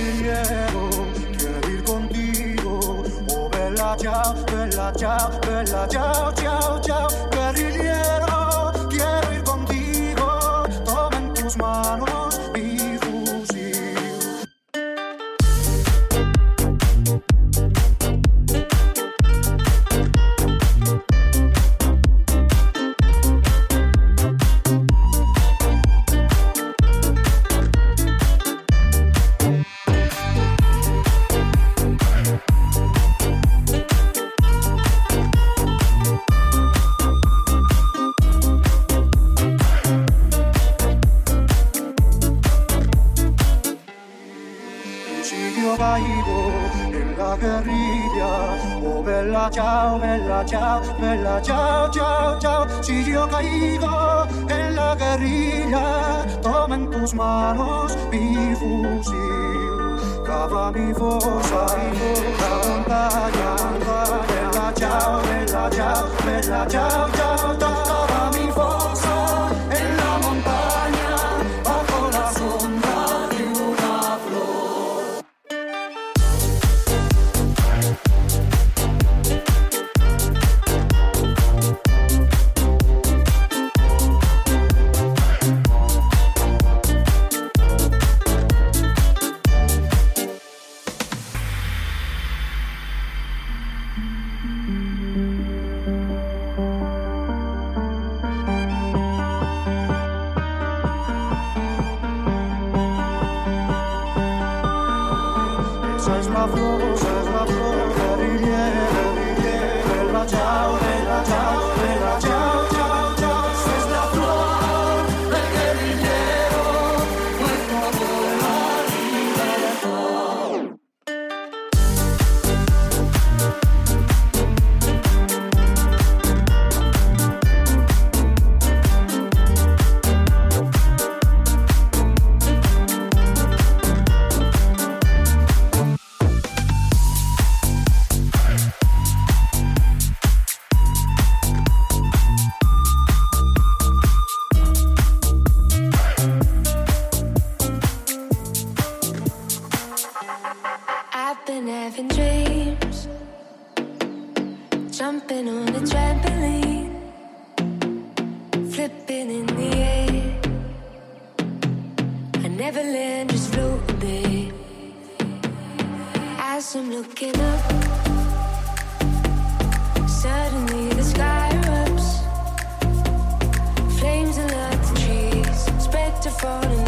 quiero ir contigo. Oh, vela ya, vela ya, vela ya, chao. chao, bella chao, bella chao, chao, chao. Si yo caigo en la guerrilla, toma en tus manos mi fusil. Cava mi fosa, la montaña, bella chao, bella chao, bella chao, chao, chao. Neverland is floating As I'm looking up, suddenly the sky erupts. Flames alert the trees, spread to falling.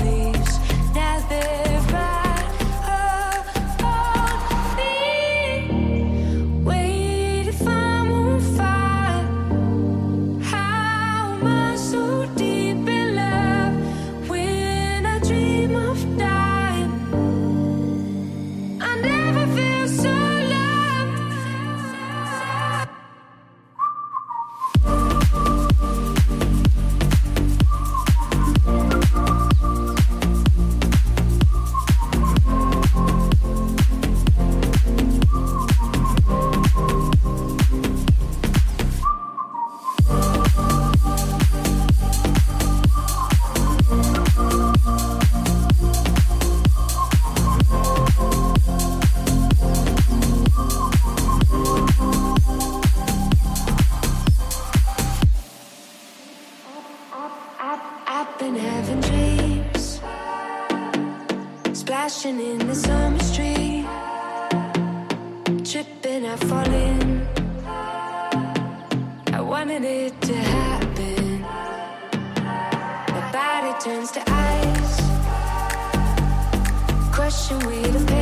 eyes. Question with a. have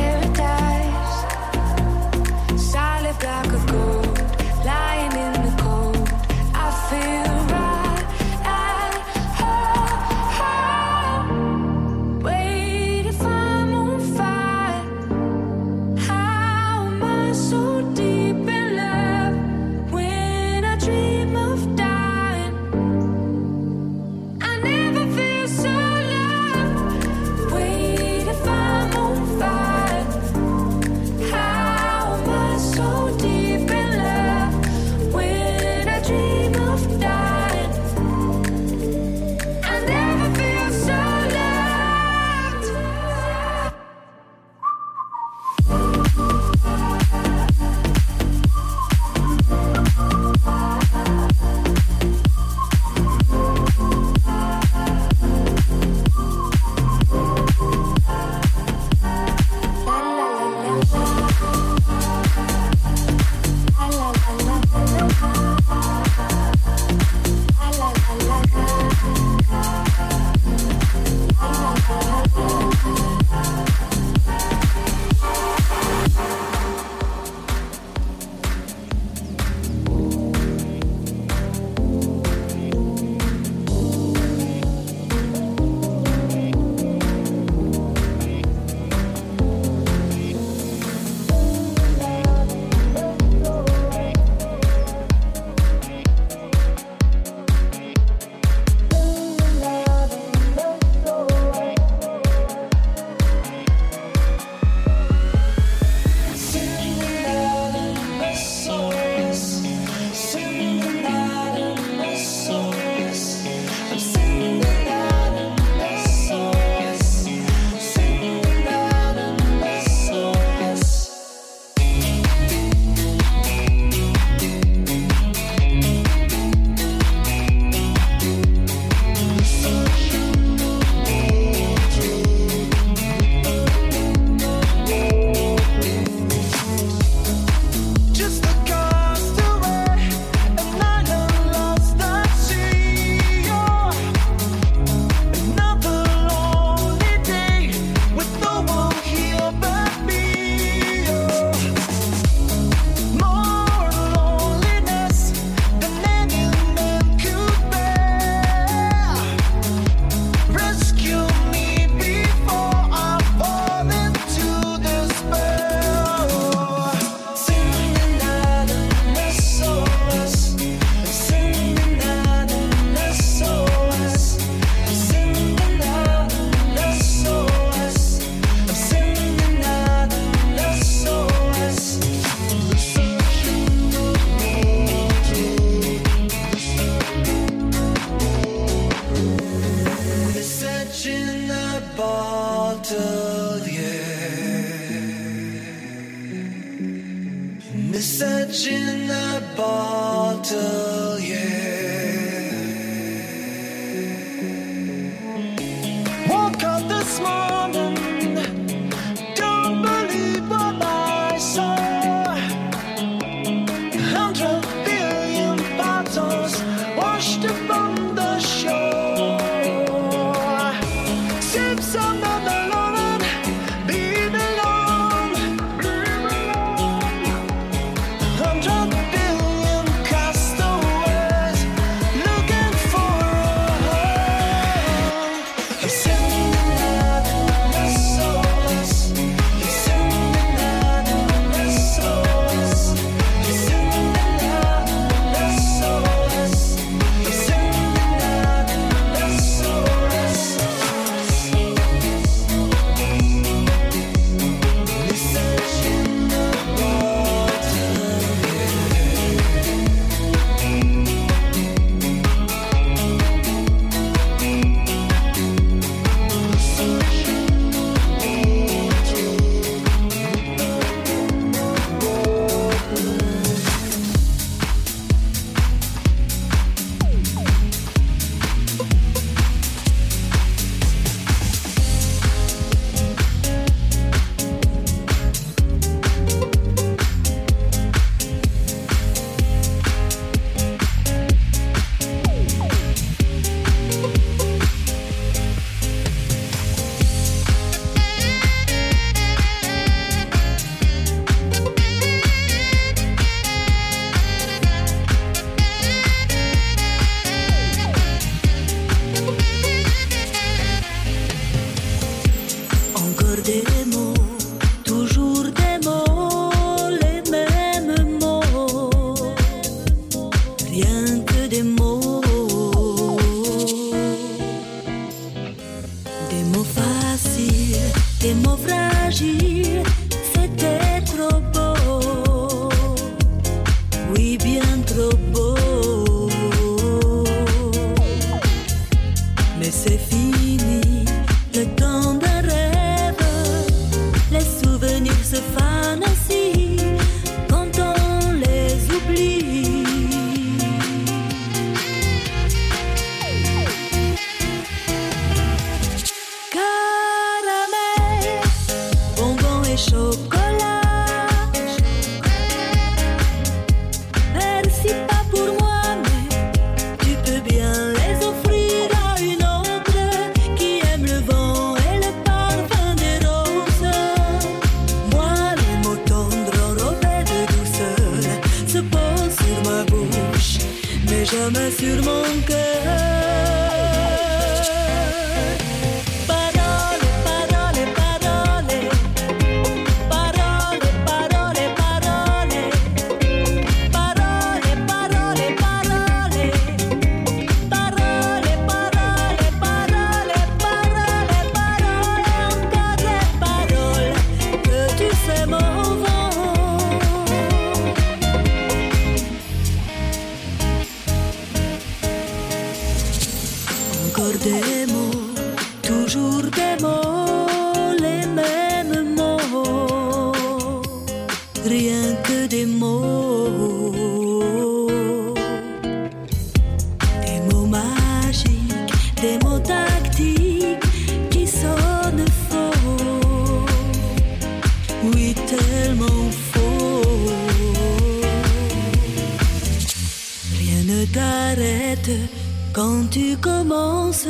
quand tu commences.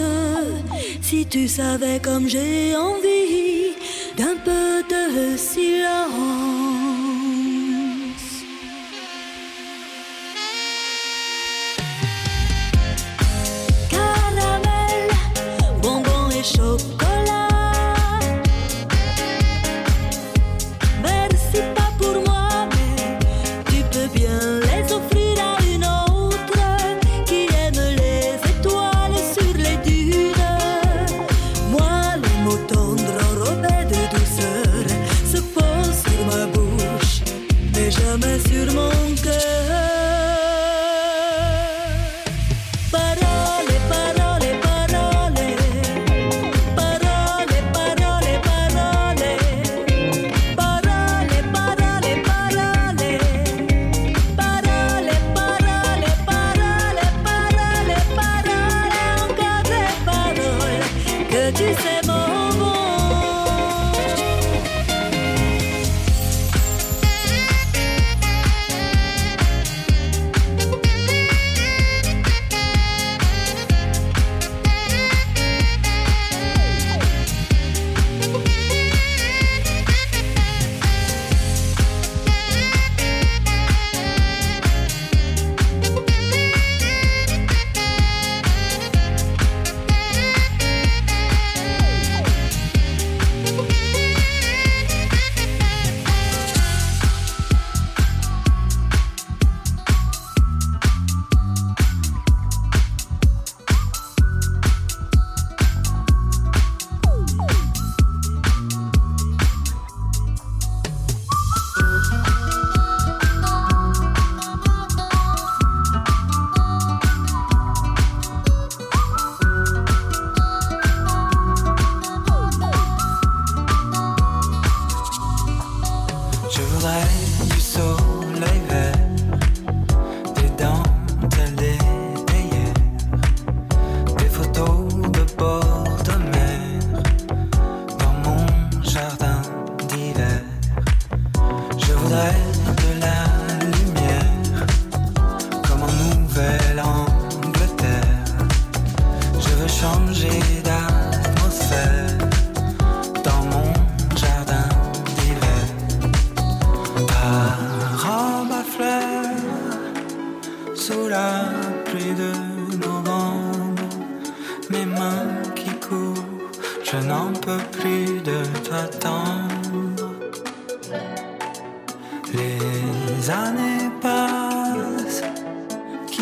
Si tu savais comme j'ai envie d'un peu de silence.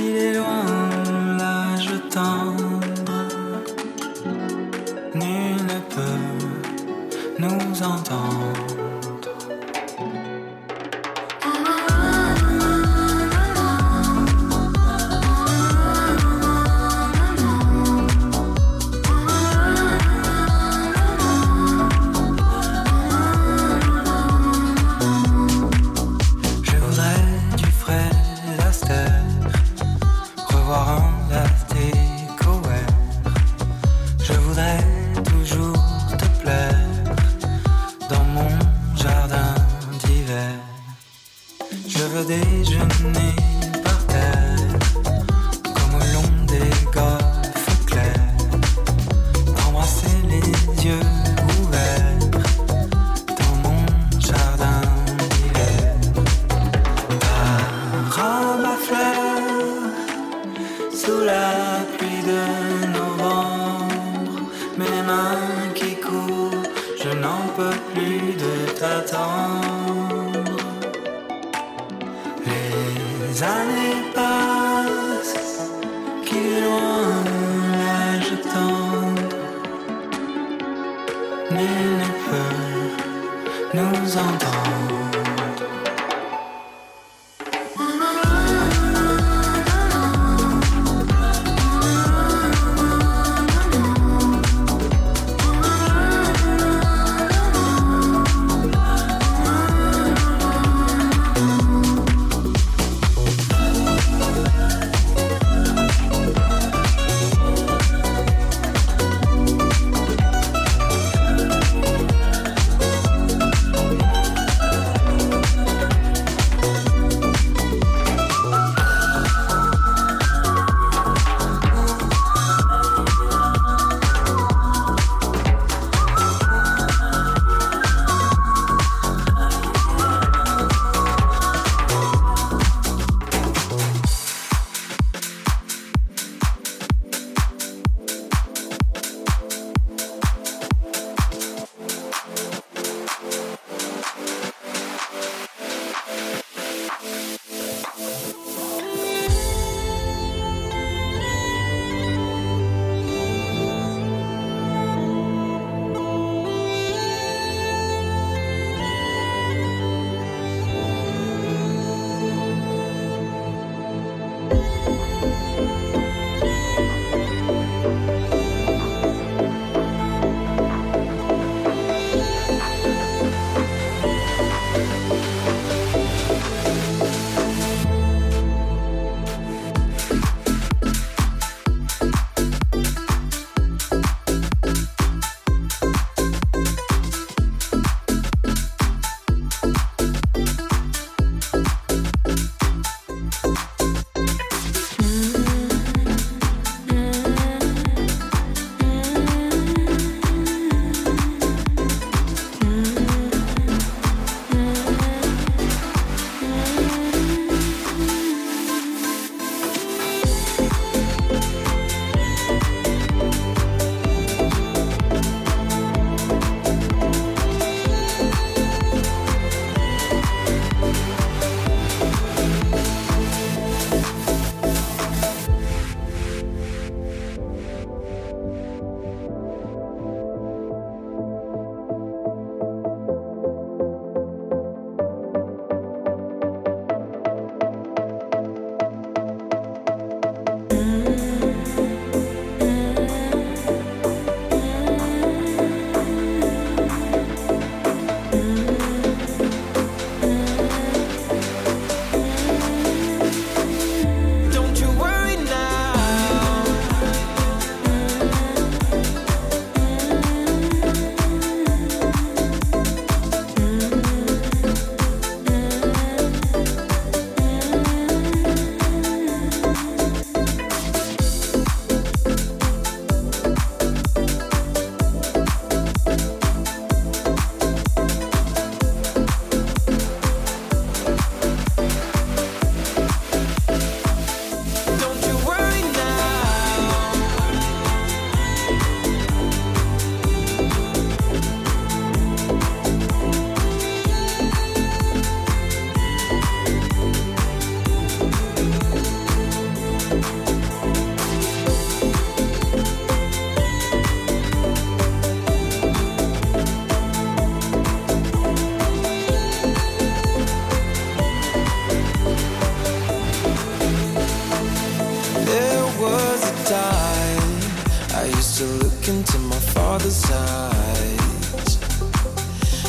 Il est loin, l'âge tendre. Nul ne peut nous entendre.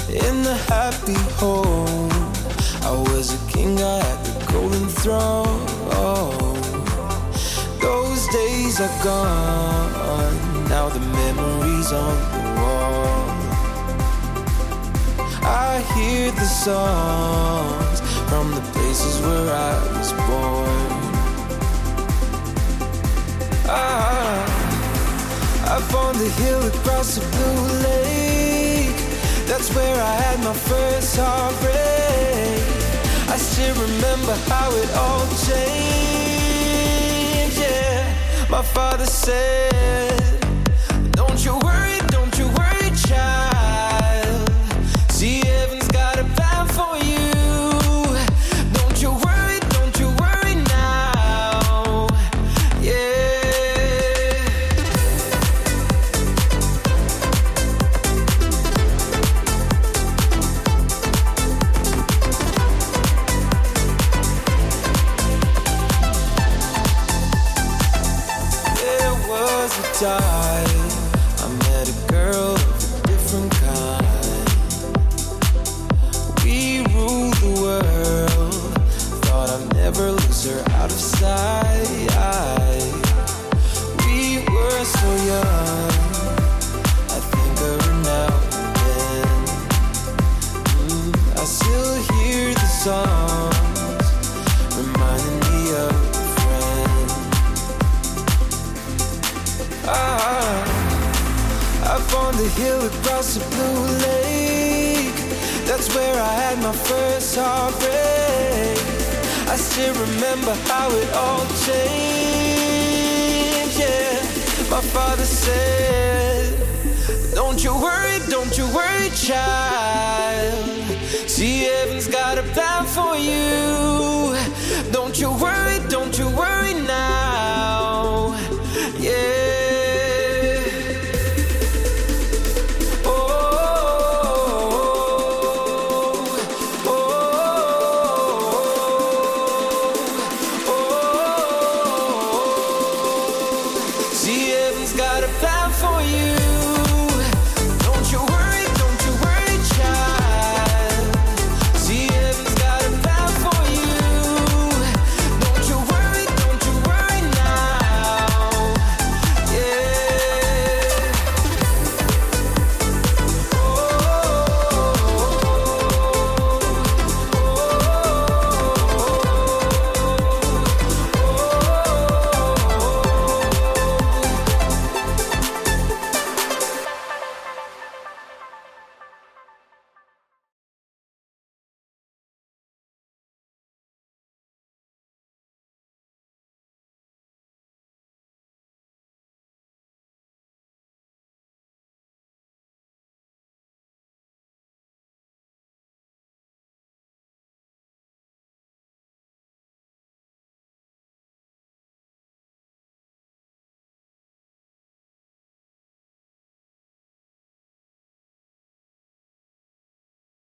In the happy home, I was a king, I had the golden throne. Those days are gone, now the memories on the wall. I hear the songs from the places where I was born. Up on the hill across the blue lake. That's where I had my first heartbreak. I still remember how it all changed. Yeah, my father said, I had my first heartbreak. I still remember how it all changed. Yeah, my father said, Don't you worry, don't you worry, child. See, heaven's got a plan for you. Don't you worry, don't you worry.